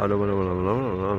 Hablo, hablo, hablo, hablo, hablo,